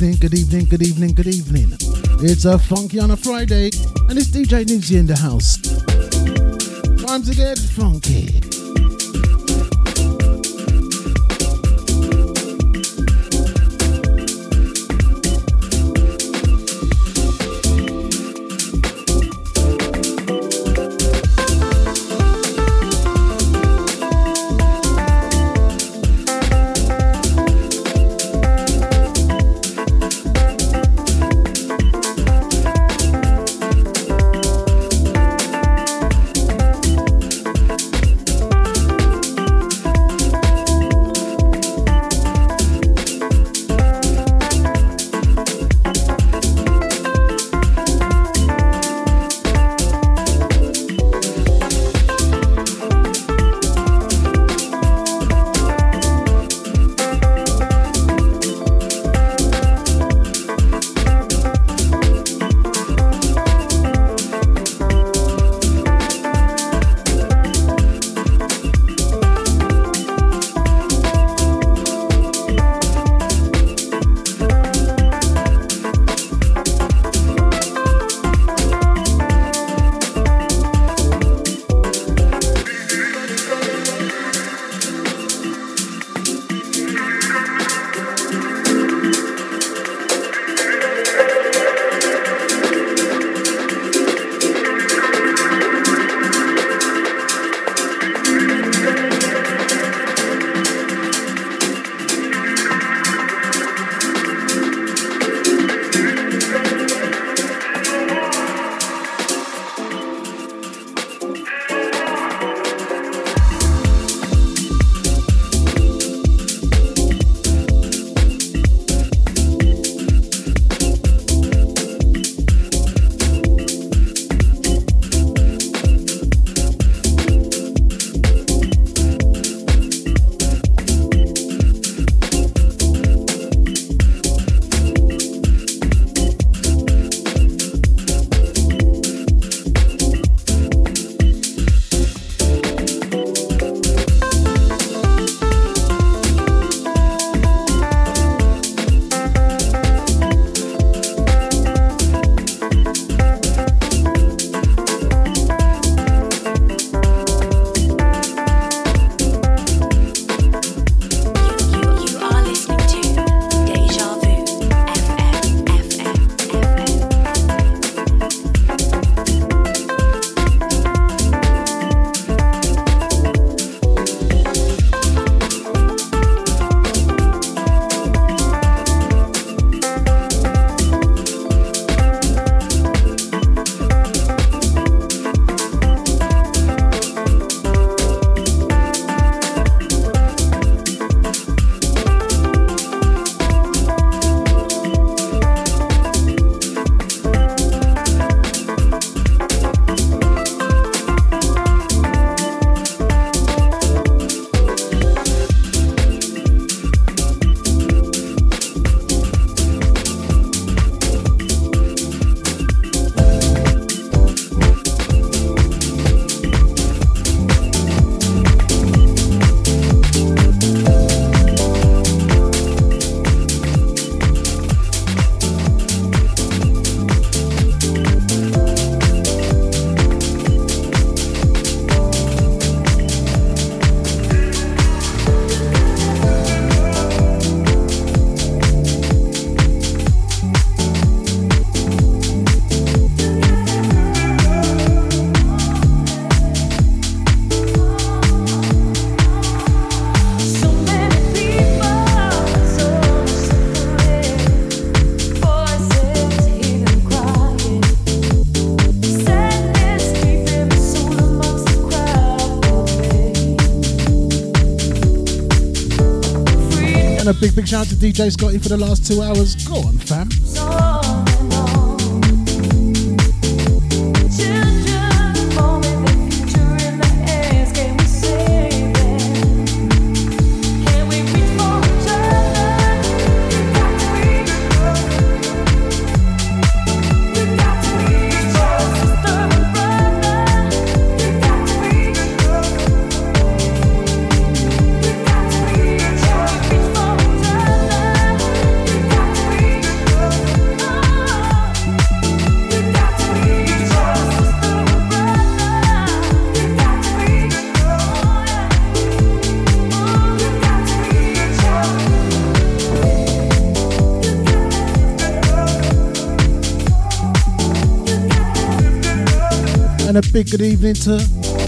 Good evening, good evening, good evening, good evening. It's a funky on a Friday, and it's DJ Nibbsy in the house. Time to get funky. Big, big shout out to DJ Scotty for the last two hours. Go on, good evening to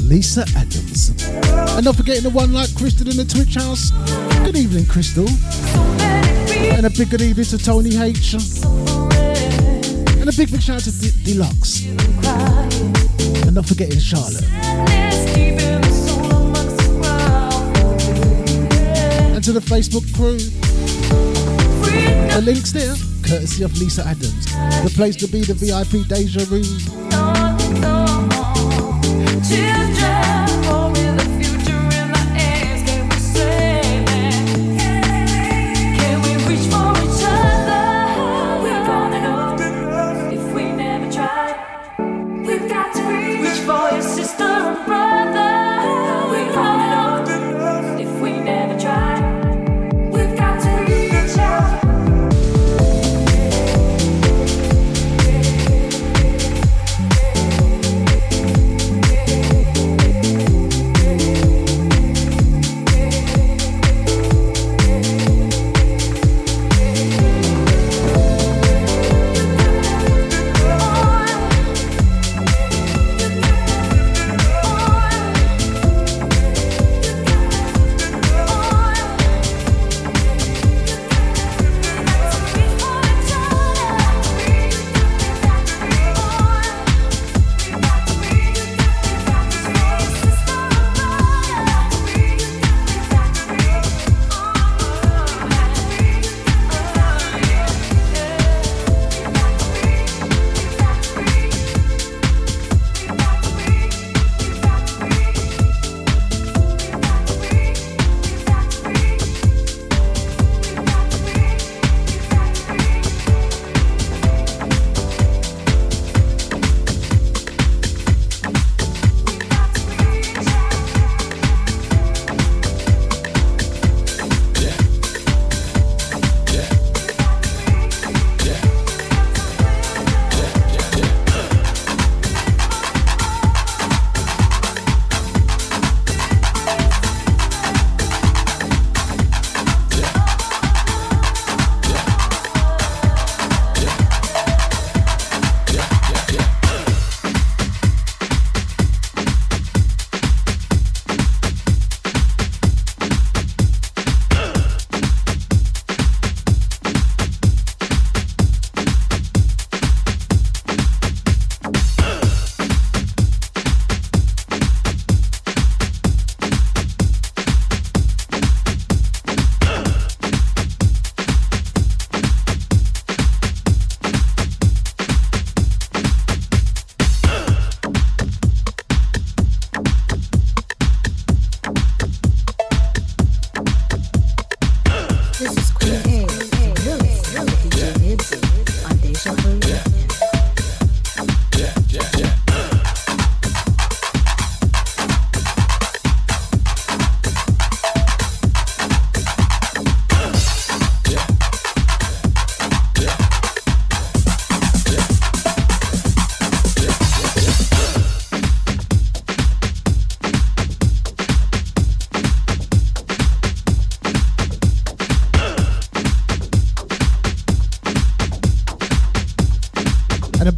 Lisa Adams. And not forgetting the one like Crystal in the Twitch house. Good evening, Crystal. And a big good evening to Tony H. And a big big shout out to D- Deluxe. And not forgetting Charlotte. And to the Facebook crew. The links there, courtesy of Lisa Adams. The place to be, the VIP Deja Room till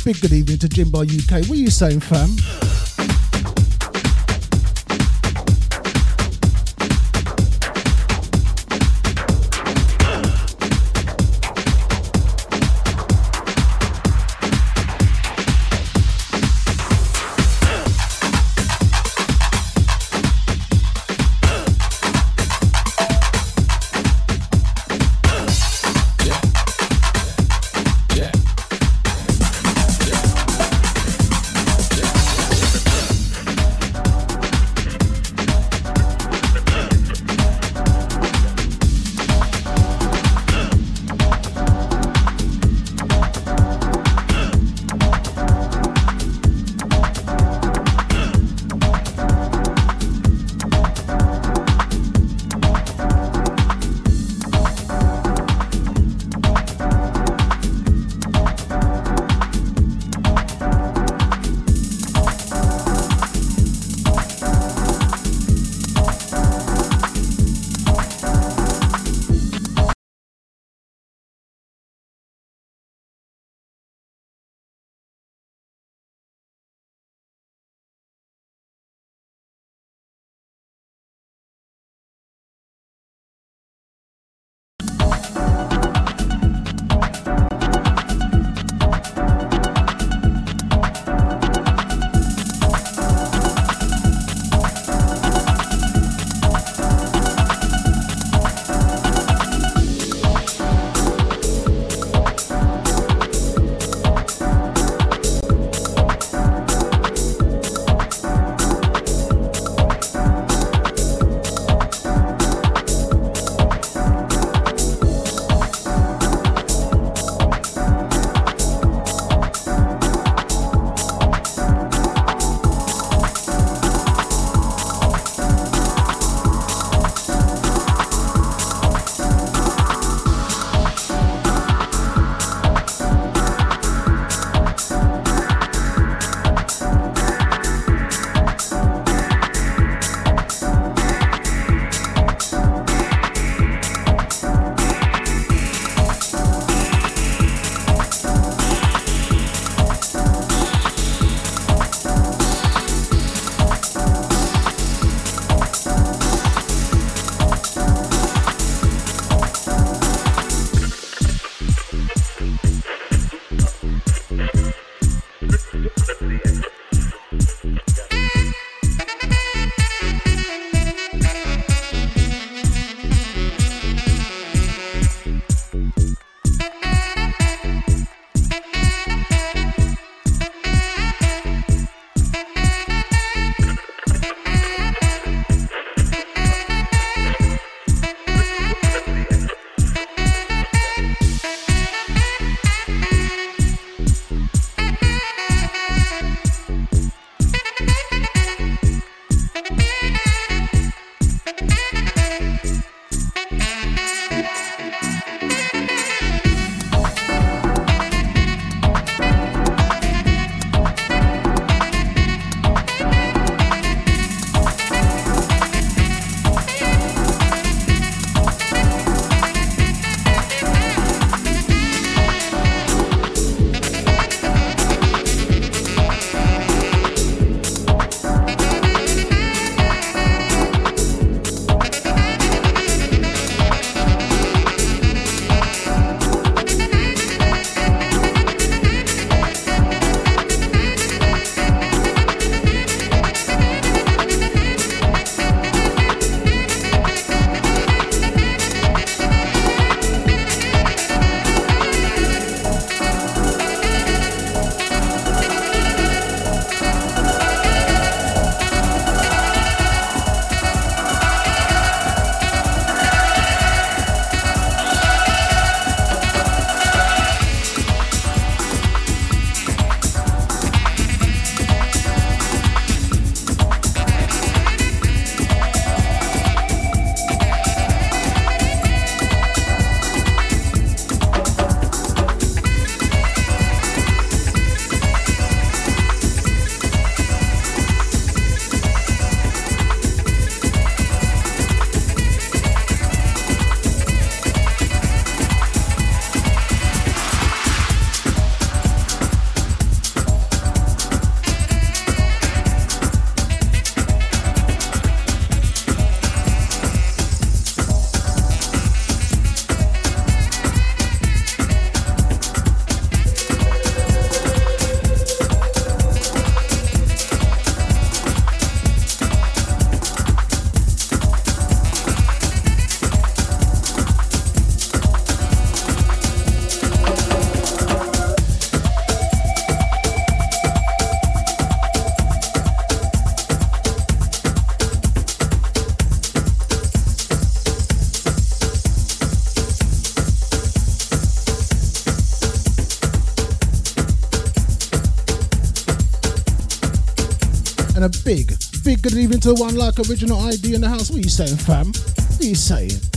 big good evening to Jimbo UK. What are you saying, fam? To one like original ID in the house. What are you saying, fam? What are you saying?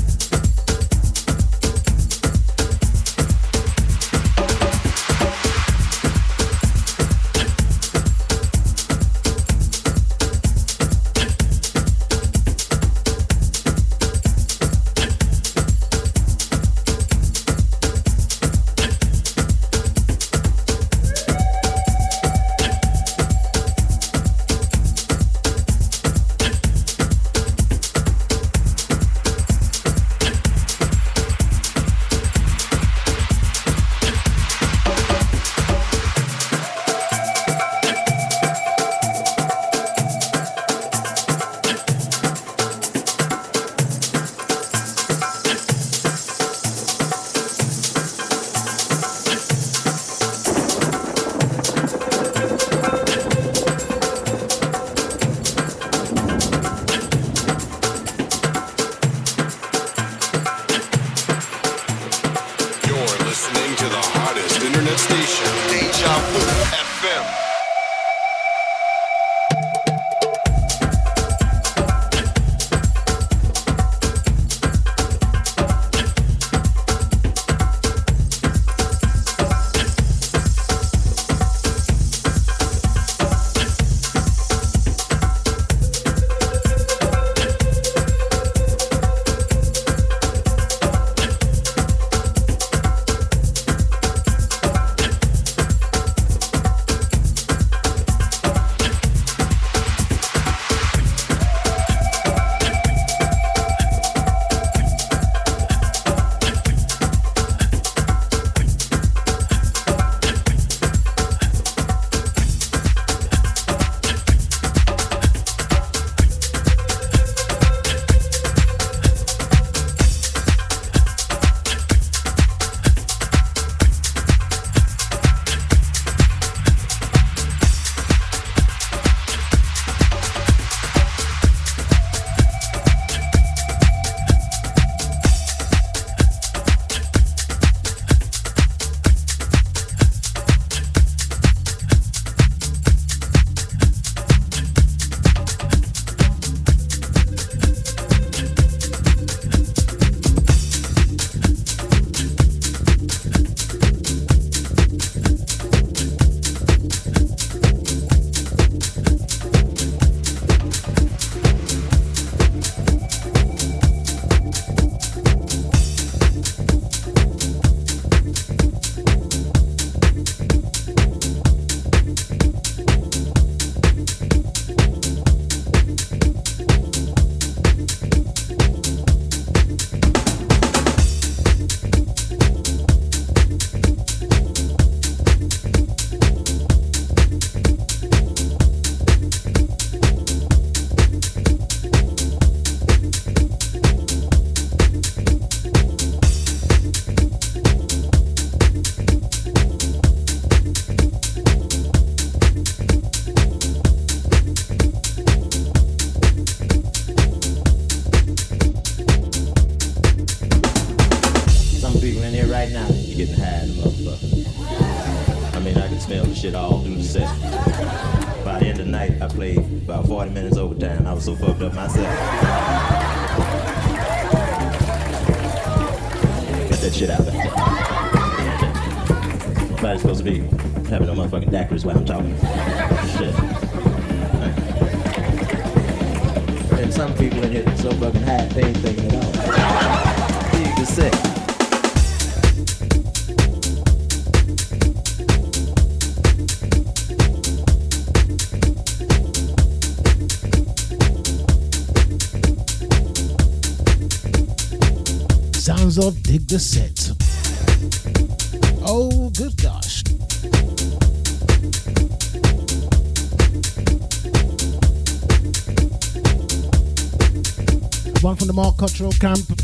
Camp.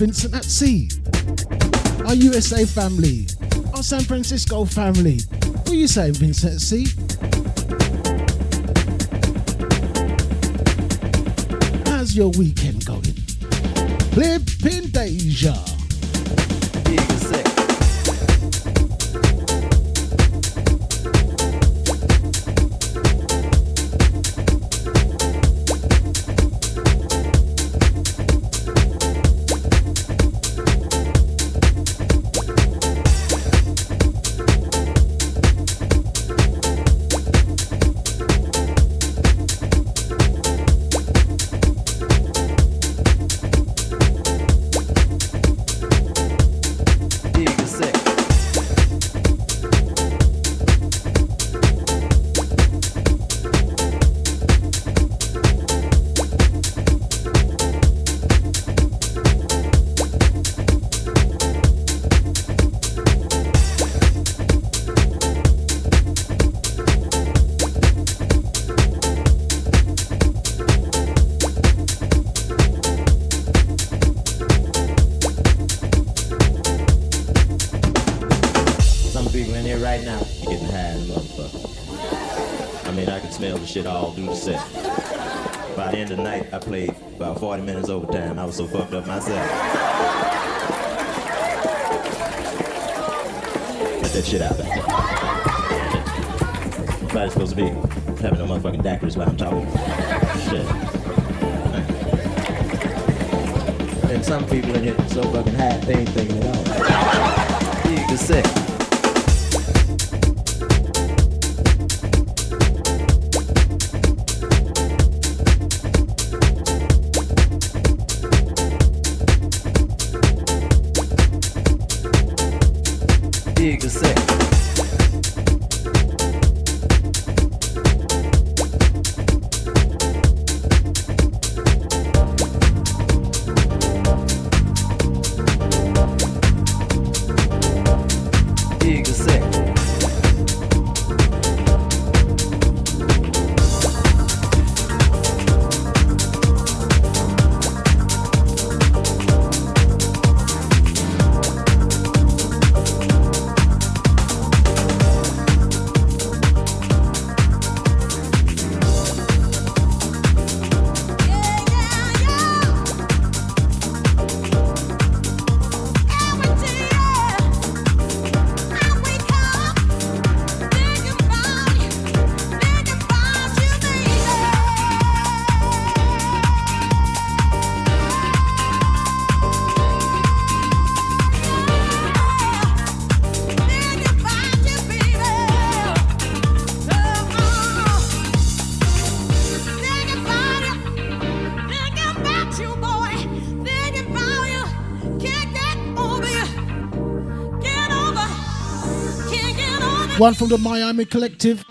Vincent at Sea, our USA family, our San Francisco family. What are you saying, Vincent at Sea? How's your weekend going? Flipping Deja. Was so fucked up myself. Get that shit out there. Nobody's supposed to be having no motherfucking daiquiris while I'm talking. Shit. And some people in here so fucking high they ain't thinking at all. You can. One from the Miami Collective.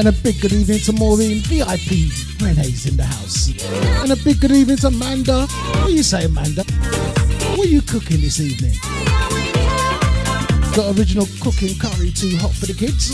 And a big good evening to Maureen, VIP Renee's in the house. And a big good evening to Amanda. What you saying, Amanda? What are you cooking this evening? Got original cooking curry too hot for the kids?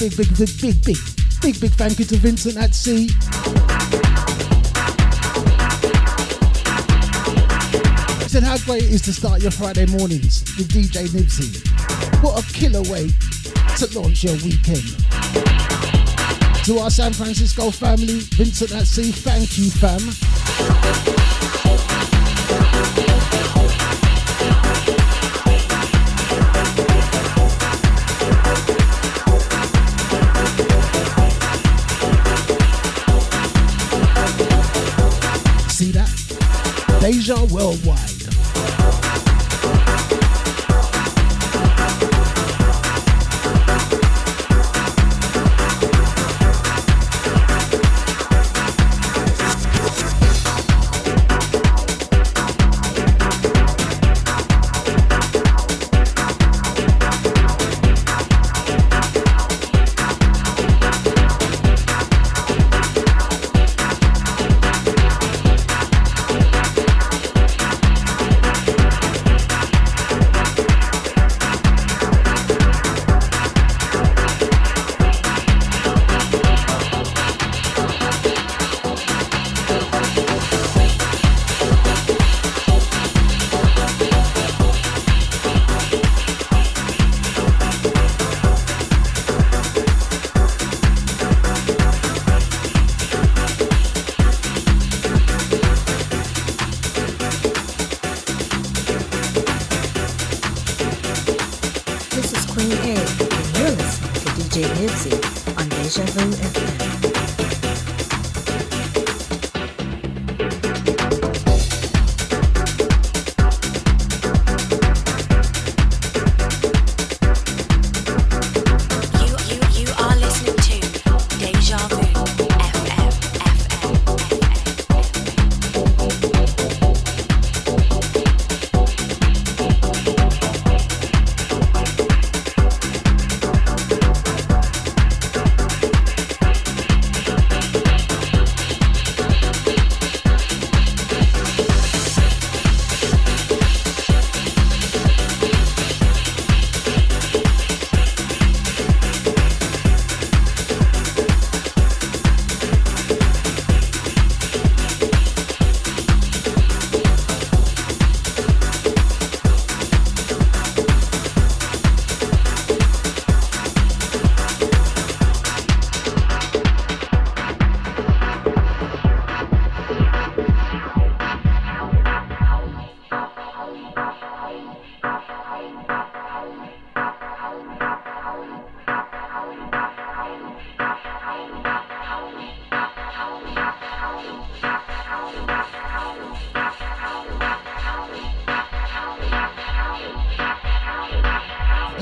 Big, big, big, big, big, big, big, thank you to Vincent at Sea. He said how great it is to start your Friday mornings with DJ Nibbsy. What a killer way to launch your weekend. To our San Francisco family, Vincent at Sea, thank you, fam. Asia Worldwide.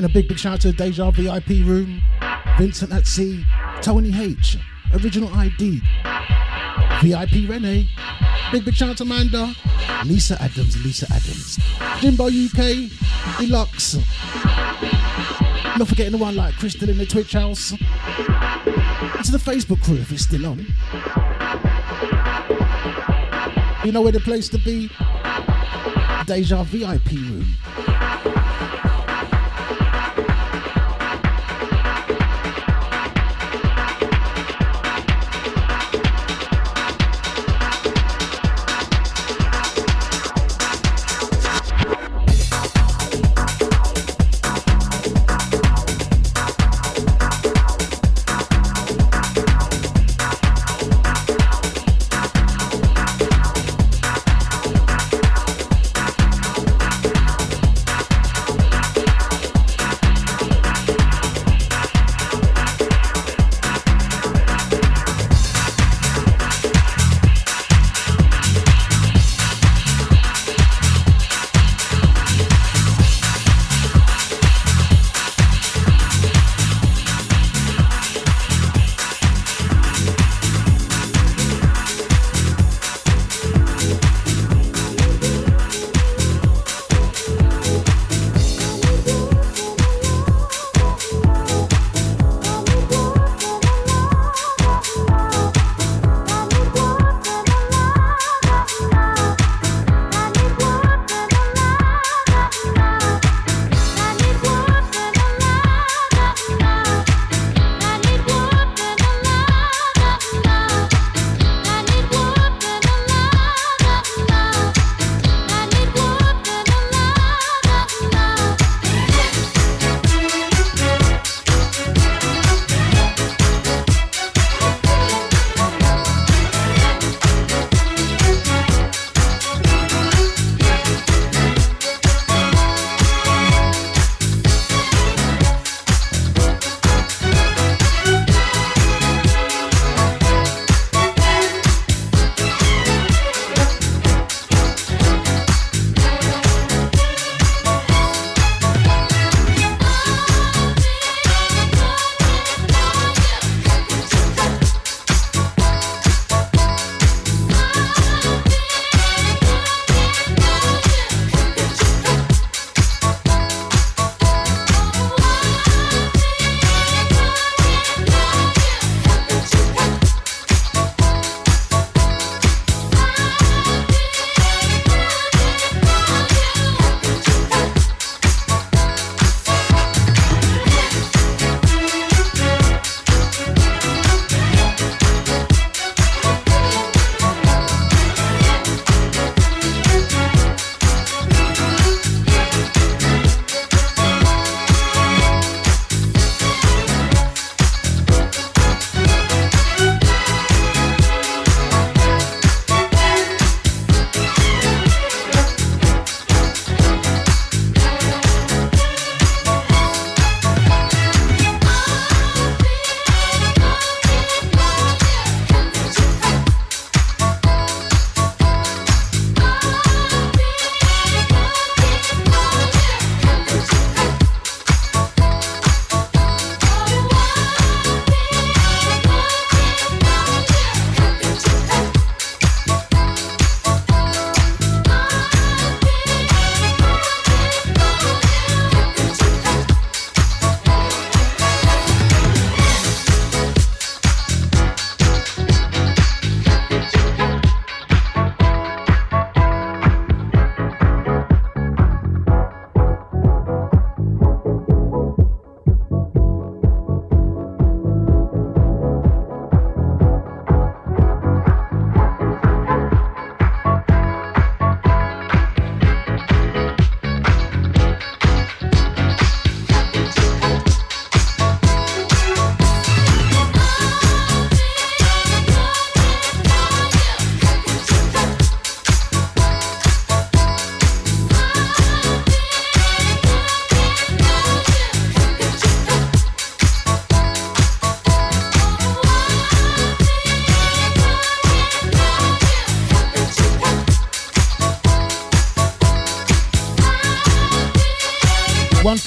A big, big shout out to Deja VIP Room, Vincent at Sea, Tony H, Original ID, VIP Rene, big, big shout out to Amanda, Lisa Adams, Lisa Adams, Jimbo UK, Deluxe. Not forgetting the one like Crystal in the Twitch house. And to the Facebook crew if it's still on. You know where the place to be? Deja VIP room.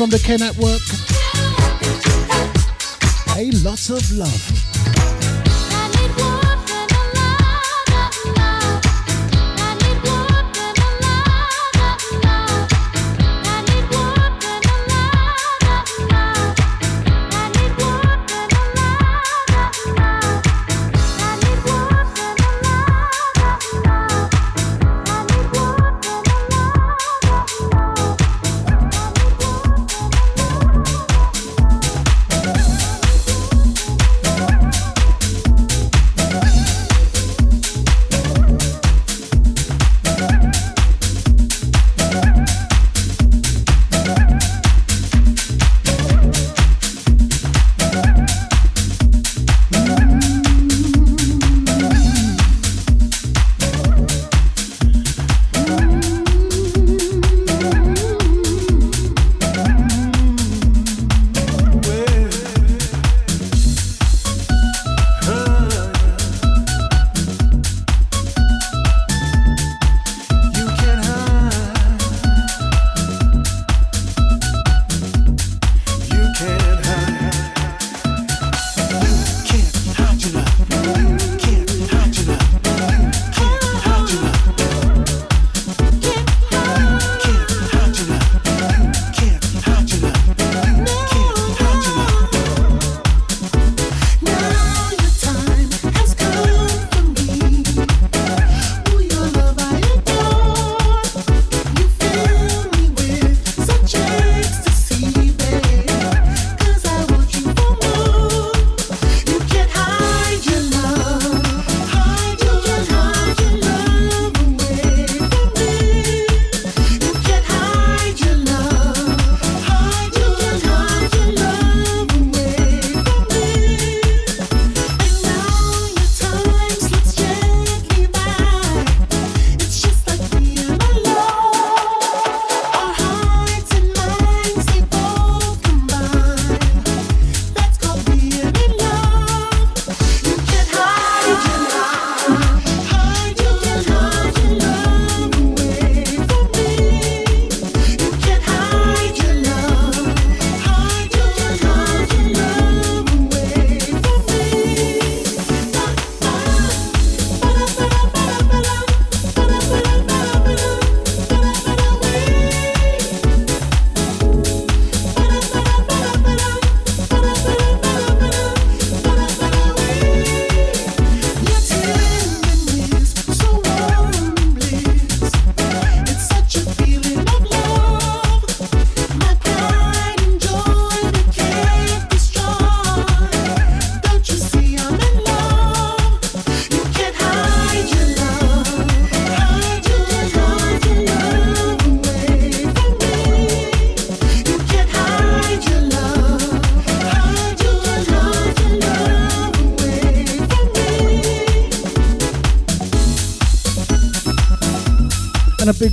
From the Ken Network. A lot of love.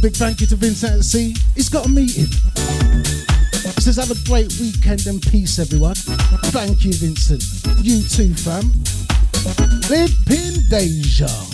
Big, thank you to Vincent C. He's got a meeting. He says, have a great weekend and peace, everyone. Thank you, Vincent. You too, fam. Live in Deja.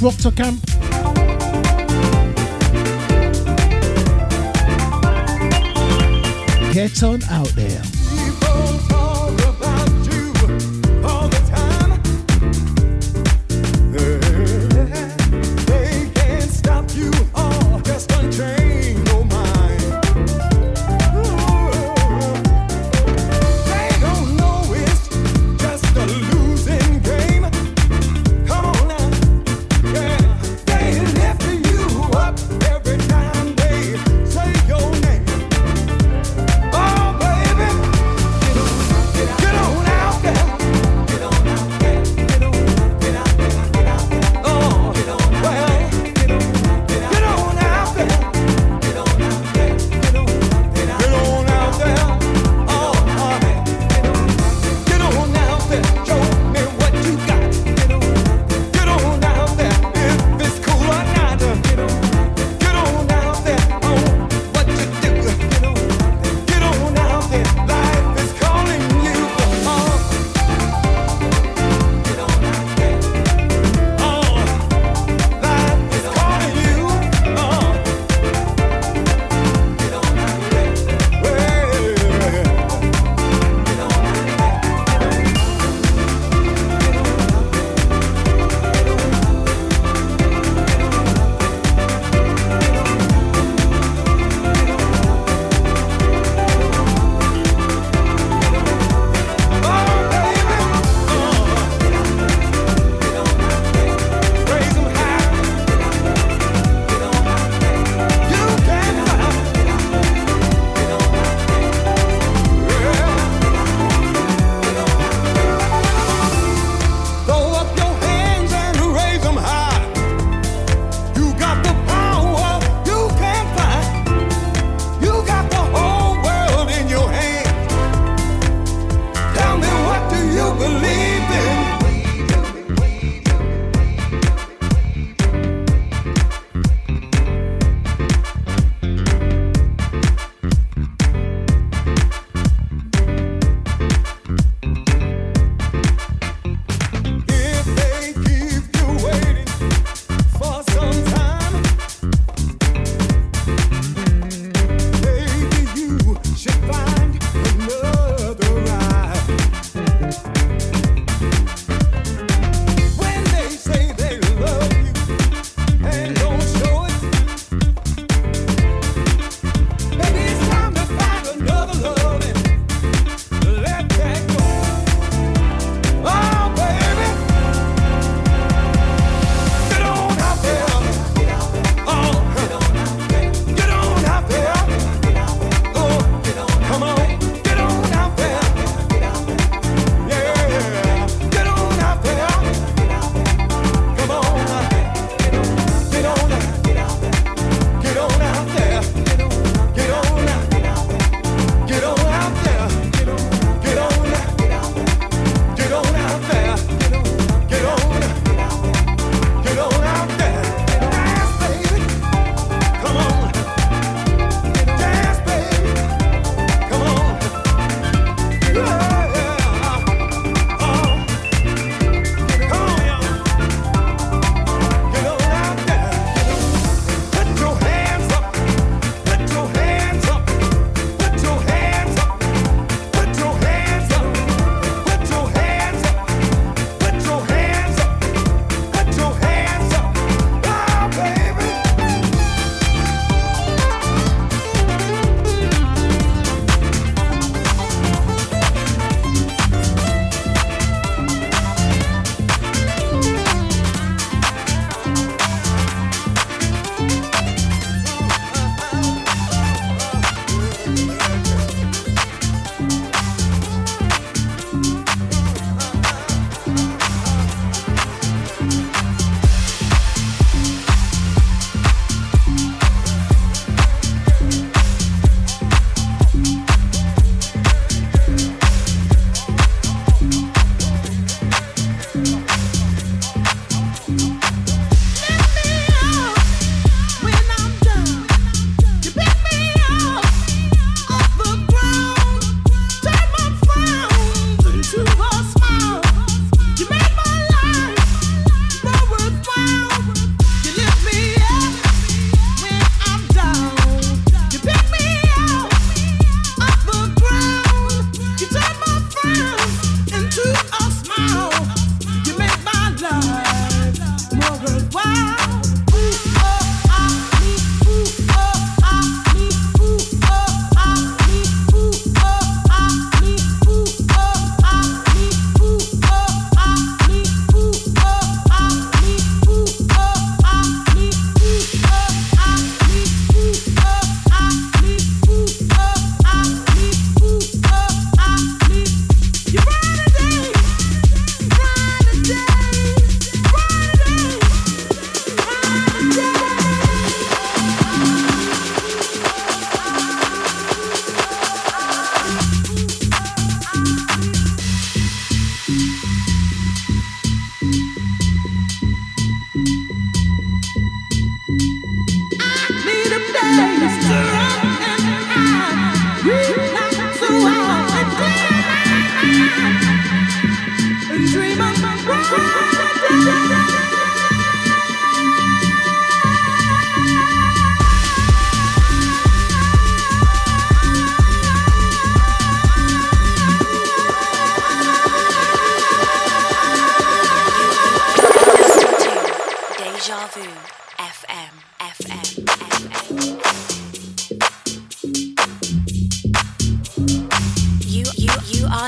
The camp. Get on out there.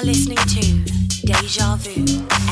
are listening to Deja Vu.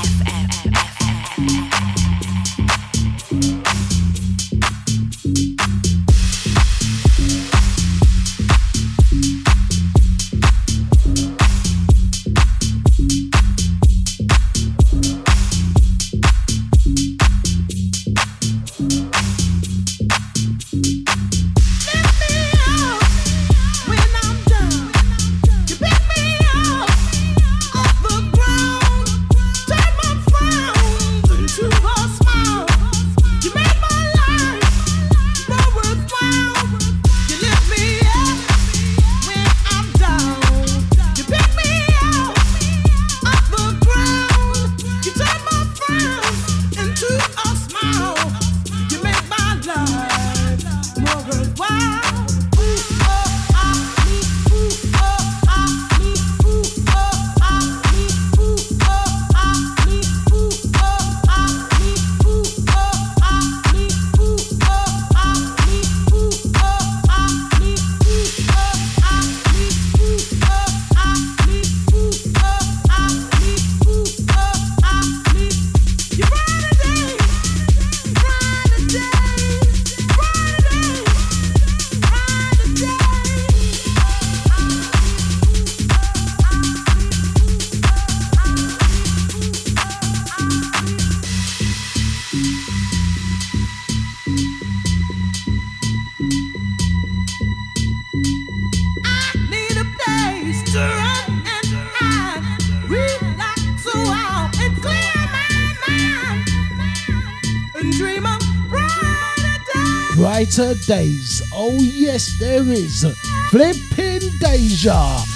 Days. Oh, yes, there is. Flipping Deja.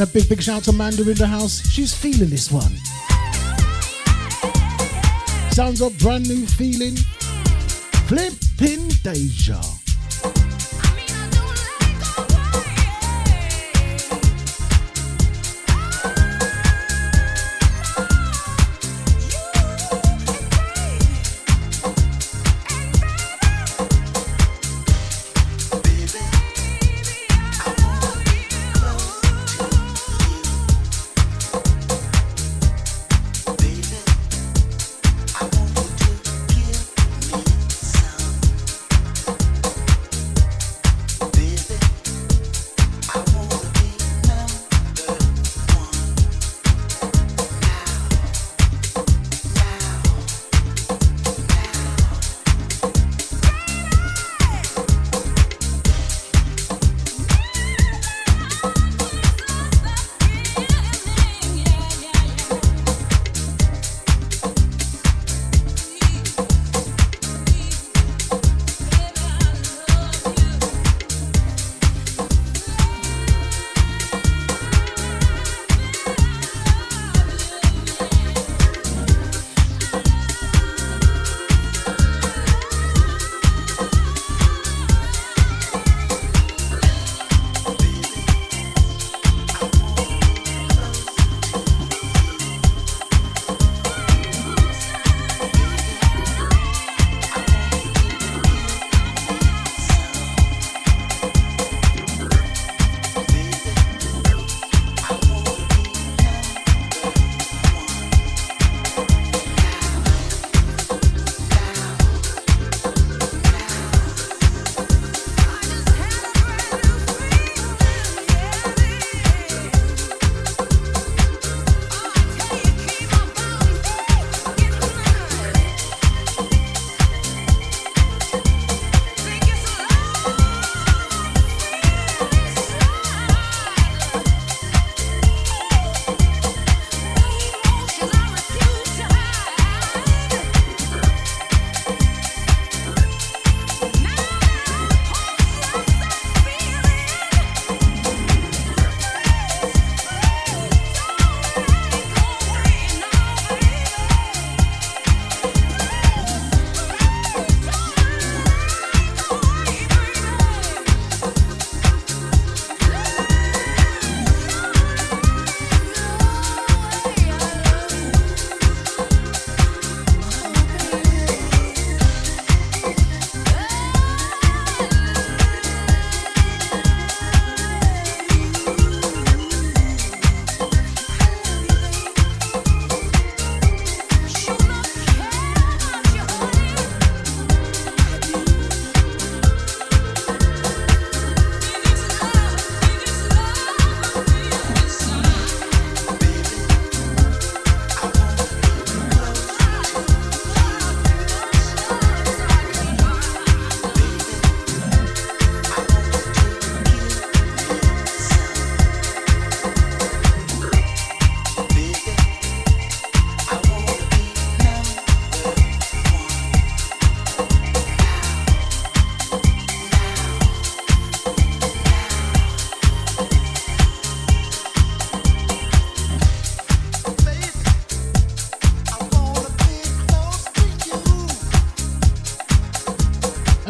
And a big, big shout to Amanda in the house. She's feeling this one. Sounds of brand new feeling. Flipping Deja.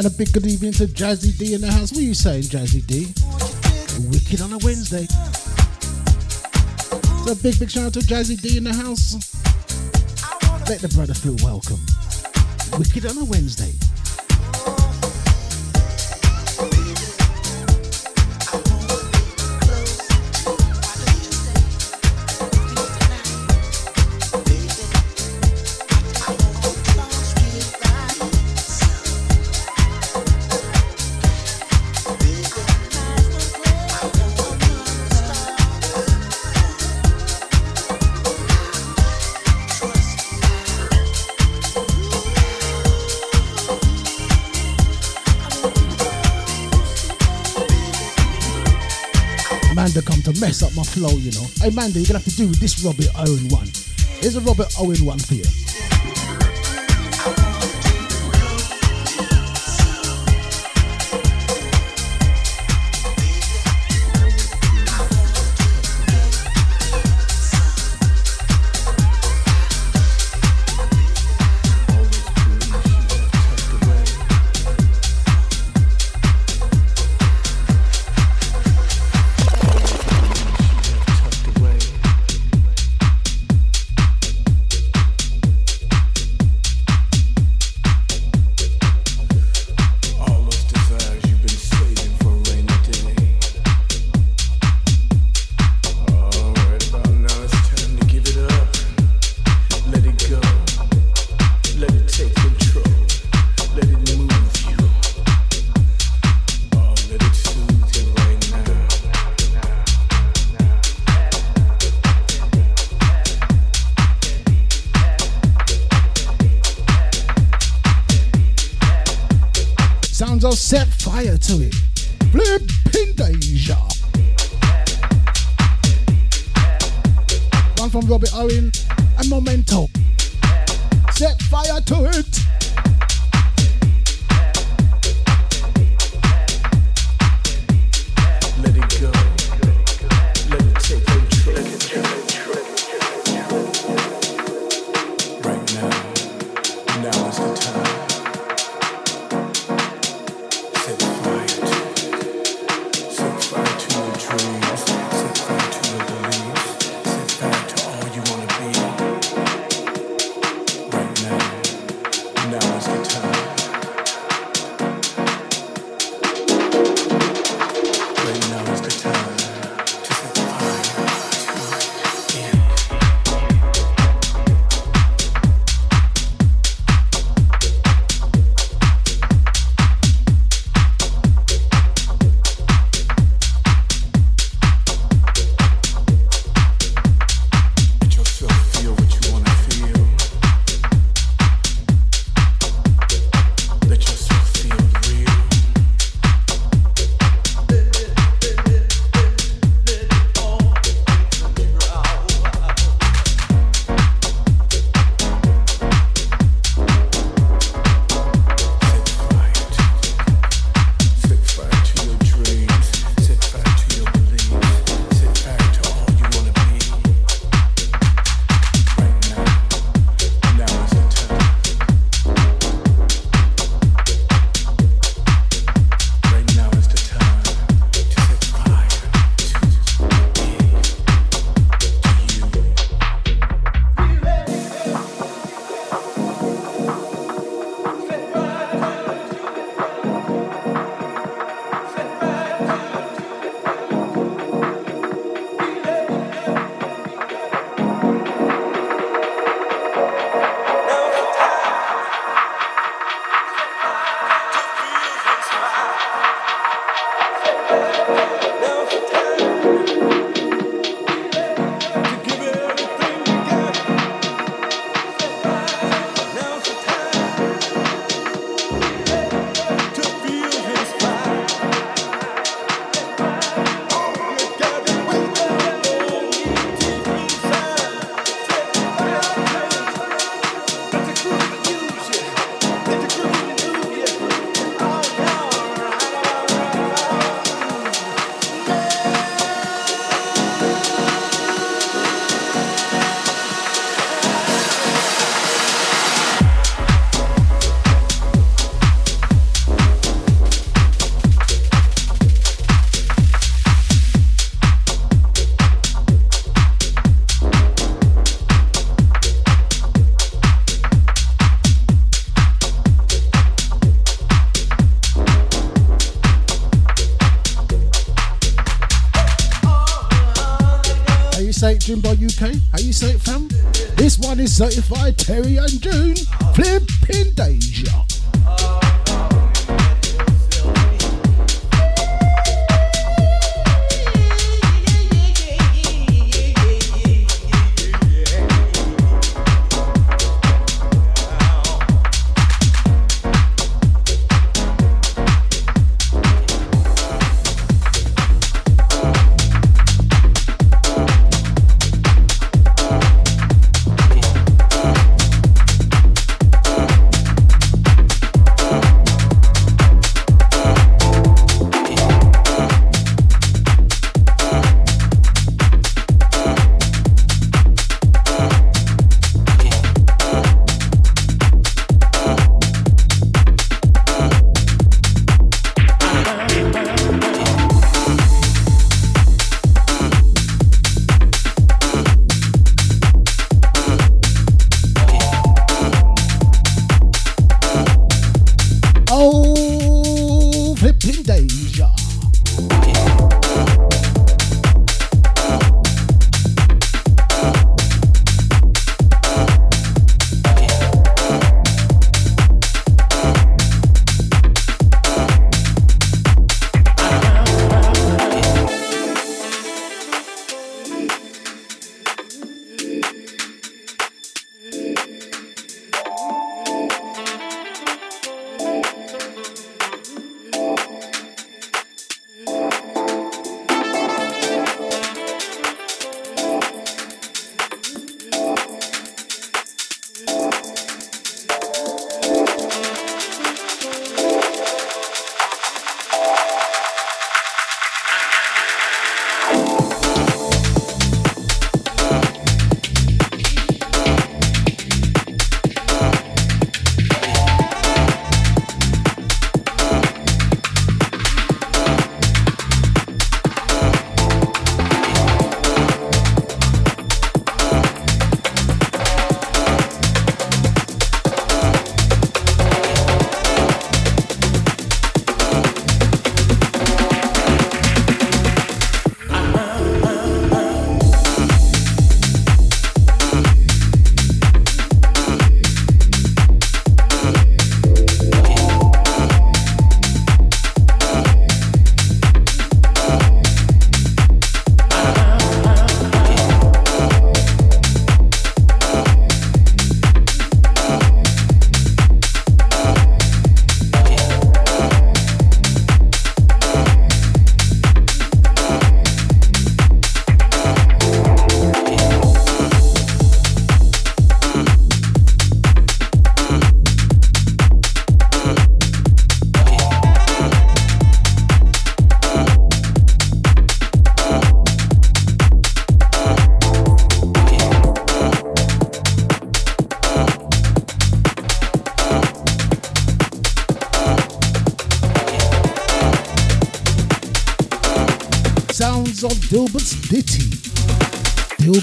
And a big good evening to Jazzy D in the house. What are you saying, Jazzy D? Wicked on a Wednesday. So big, big shout out to Jazzy D in the house. Let the brother feel welcome. Wicked on a Wednesday. Flow, you know. Hey, Manda, you're gonna have to do with this Robert Owen one. Here's a Robert Owen one for you. Jimbo UK. How you say it, fam? This one is certified Terry and June. Flipping Deja.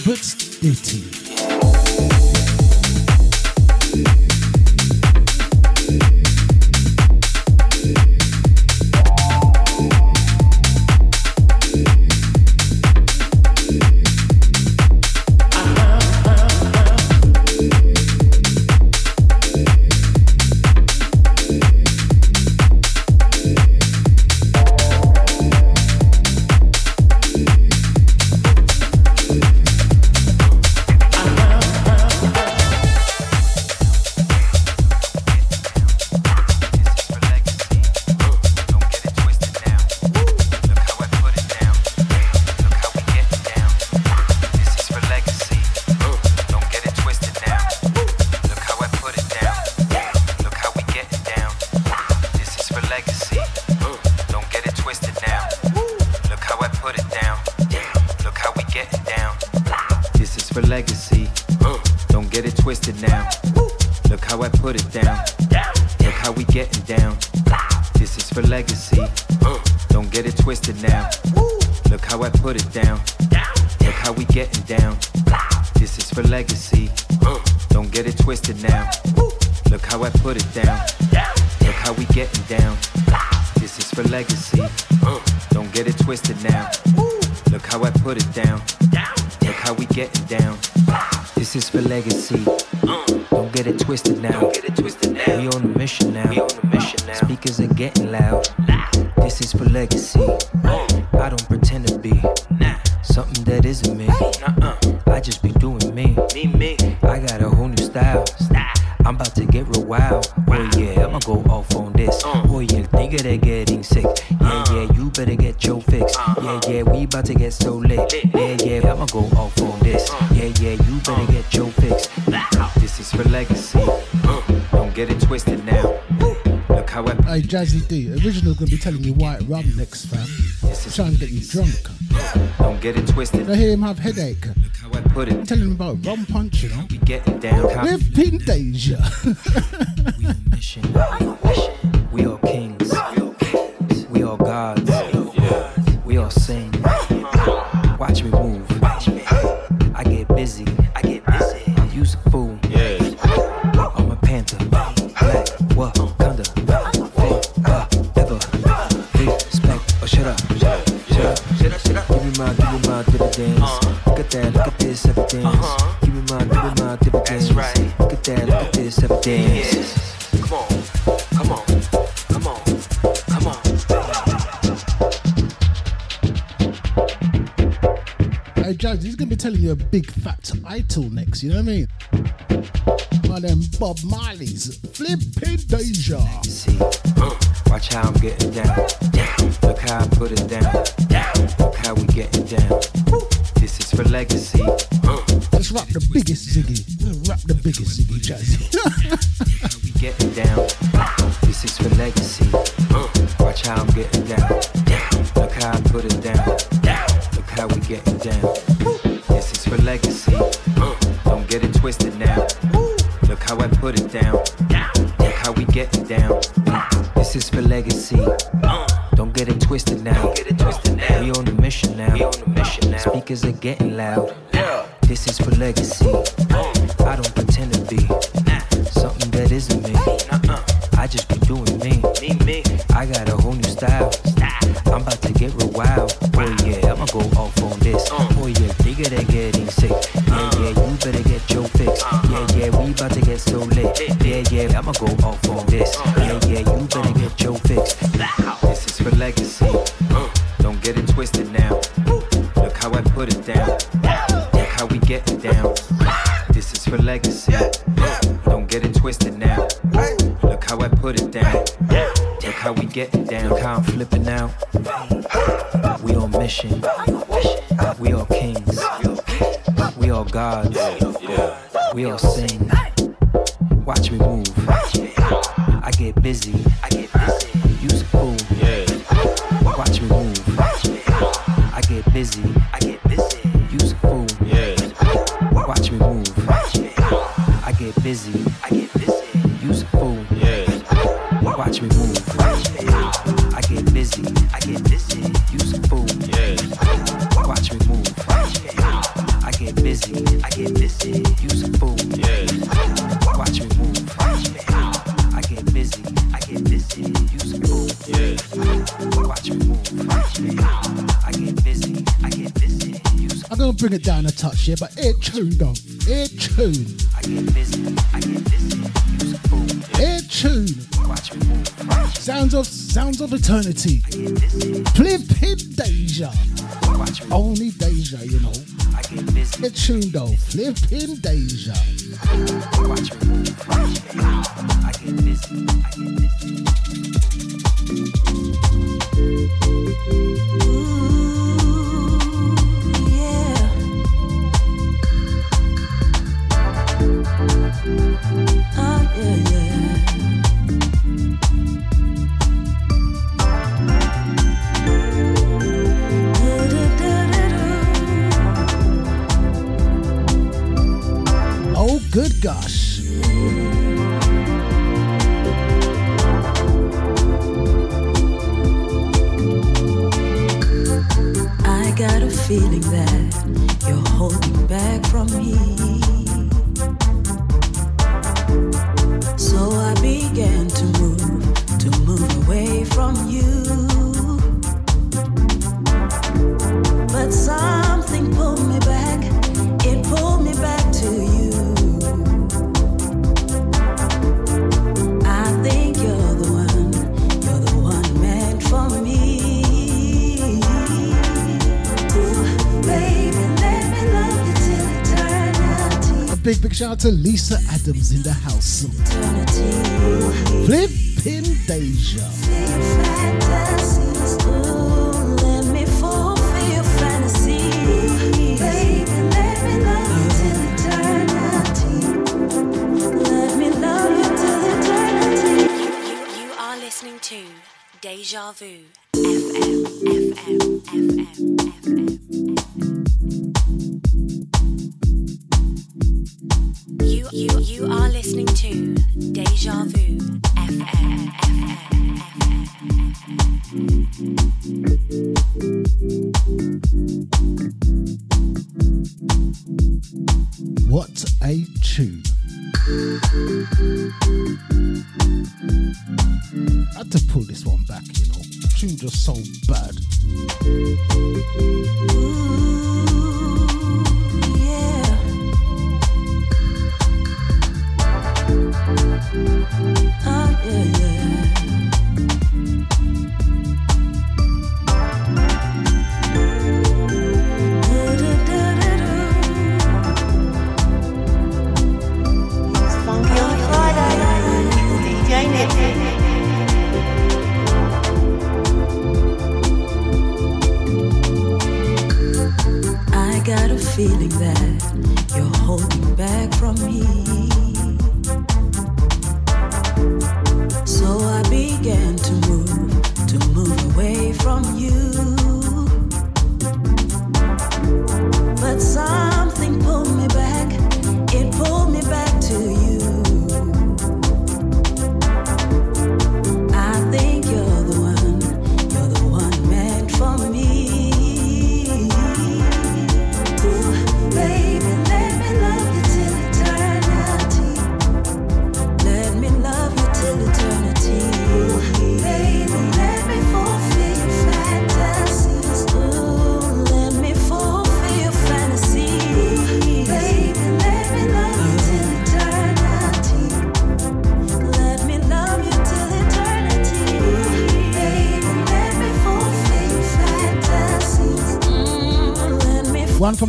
Dilbert's Ditty. Jazzy D. Original gonna be telling you white rum next, fam. Trying to get you drunk. Don't get it twisted. I hear him have headache. Look how I put it. Telling him about rum punch, you know. We getting down. With Pin telling you a big fat title next. You know what I mean? Of them Bob Marley's flipping This is for legacy. I don't pretend to be something that isn't me. I just be doing me. I got a whole new style. I'm about to get real wild. Oh yeah, I'ma go off on this. Oh yeah, bigger than getting sick. Yeah, yeah, you better get your fix. Yeah, yeah, we about to get so lit. Yeah, yeah, I'ma go off on this. Yeah, yeah, you better get your fix. This is for legacy. Don't get it twisted now. Look how I put it down. Put it down. Look how we get it down. Look how I'm flipping out. We on mission. We all kings. We all gods. We all sing. Watch me move. I get busy. Yeah, but it tune though. It tune. I get busy, I get busy. It tune. Sounds of sounds of eternity. Flipping Deja. Only Deja, you know. I get busy. It tune though. Flipping out to Lisa Adams in the house. Flipping Deja. What a tune. I had to pull this one back, you know. Tune just so bad.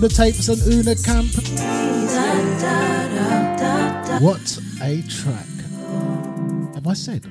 The tapes and Una Camp. What a track. Have I said?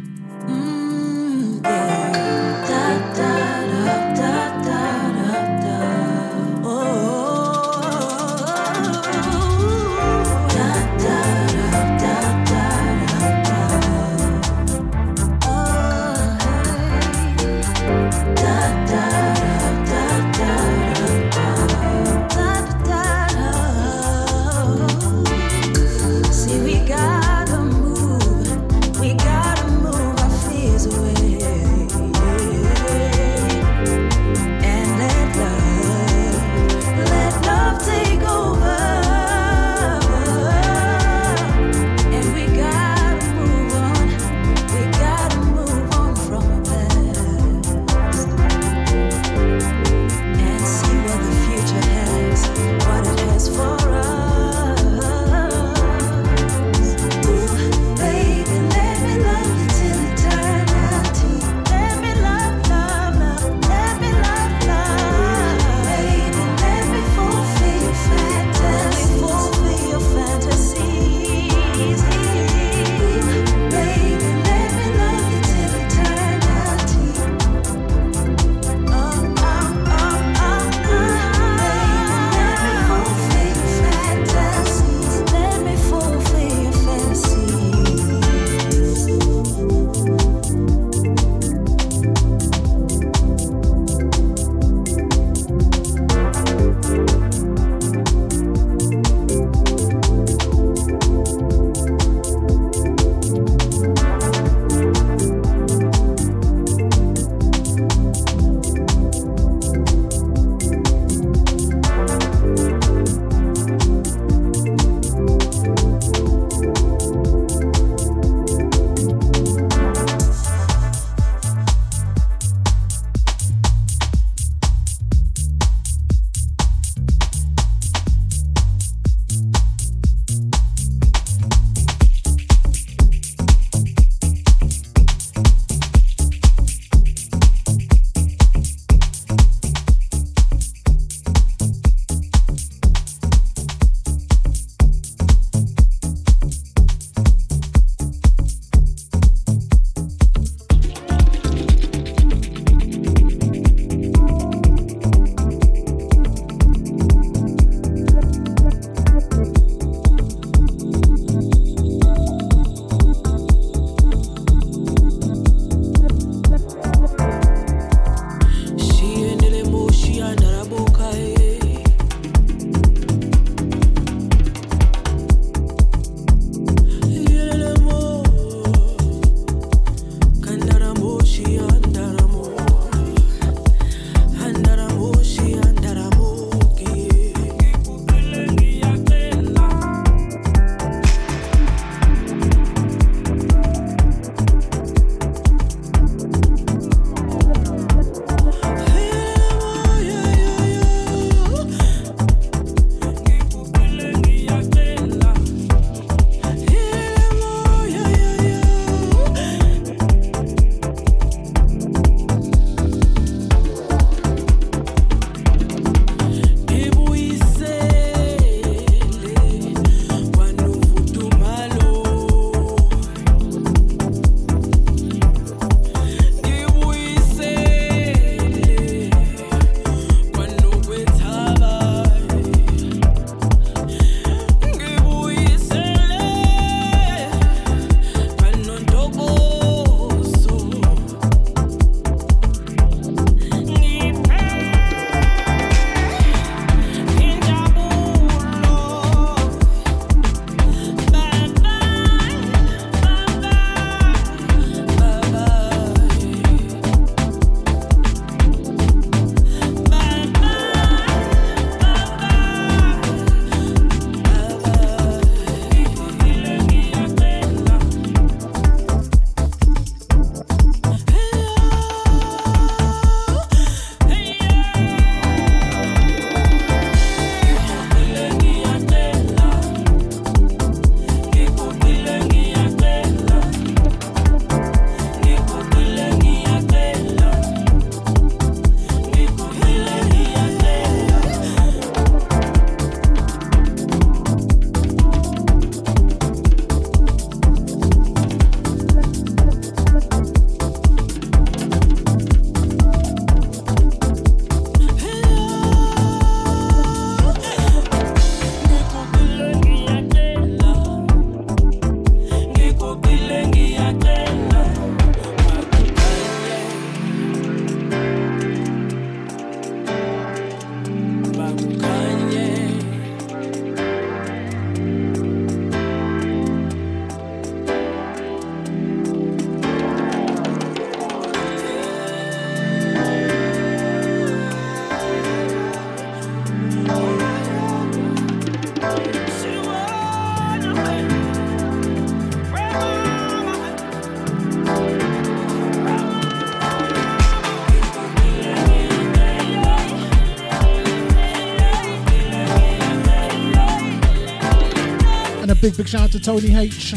Big, big shout out to Tony H.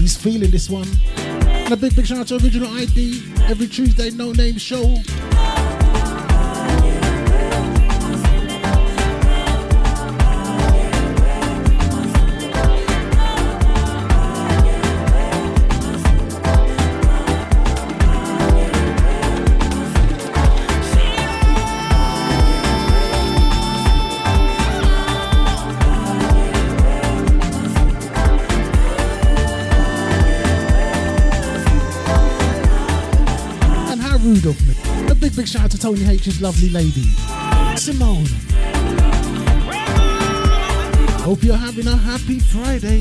He's feeling this one. And a big, big shout out to Original ID. Every Tuesday, no name show. Tony H's lovely lady, Simone. Hope you're having a happy Friday.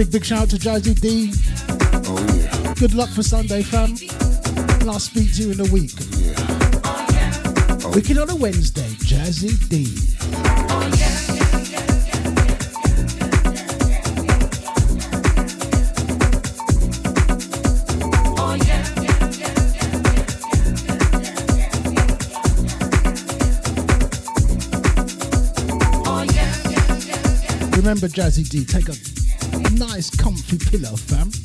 Big, big shout out to Jazzy D. Oh, yeah. Good luck for Sunday, fam. And I'll speak to you in a week. Yeah. Oh. Wicked on a Wednesday, Jazzy D. Oh, yeah. remember Jazzy D, take a nice, comfy pillow, fam.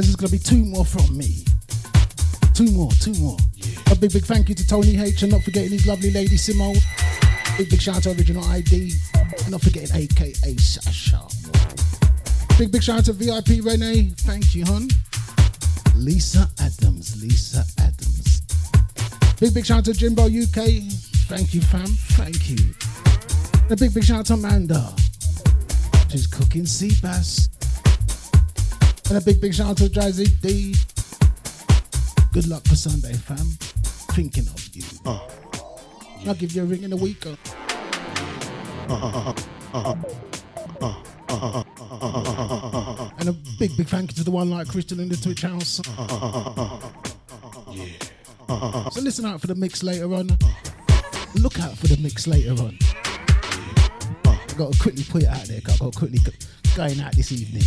Guys? There's gonna be two more from me. Two more, two more. A big, big thank you to Tony H, and not forgetting his lovely lady Simo. Big, big shout out to Original ID, and not forgetting AKA Sasha. Big, big shout out to VIP Renee. Thank you, hon. Lisa Adams, Lisa Adams. Big, big shout out to Jimbo UK. Thank you, fam. Thank you. And a big, big shout out to Amanda. She's cooking sea bass. And a big, big shout out to Jazzy D. Good luck for Sunday, fam. Thinking of you. Uh, I'll give you a ring in a week. Uh. And a big, big thank you to the one like Crystal in the Twitch house. So listen out for the mix later on. Look out for the mix later on. I gotta quickly put it out there. I gotta quickly go, going out this evening.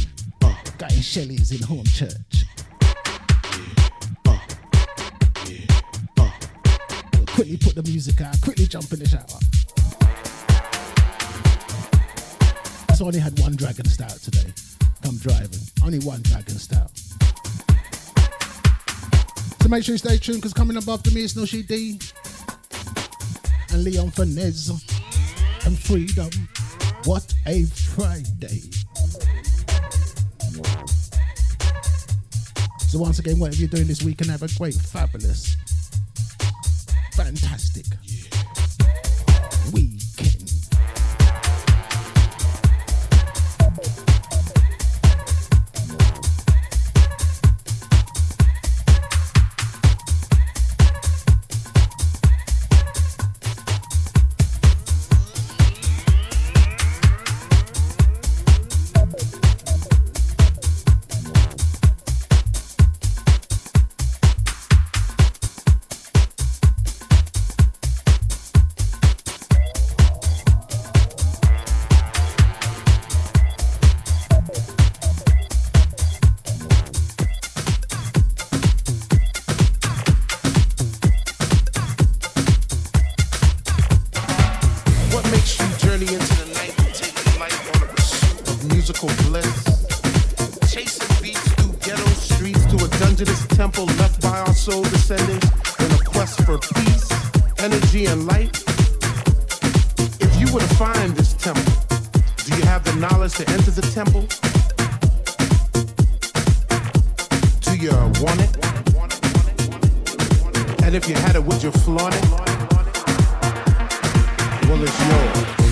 Going Shelley's in Hornchurch. Quickly put the music out. Quickly jump in the shower. I only had one Dragon Stout today. I'm driving. Only one Dragon Stout. So make sure you stay tuned because coming up after me is Noshi D and Leon Finesse and Freedom. What a Friday. So once again, whatever you're doing this weekend, have a great, fabulous, well as yours.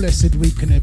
Blessed weekend, everyone.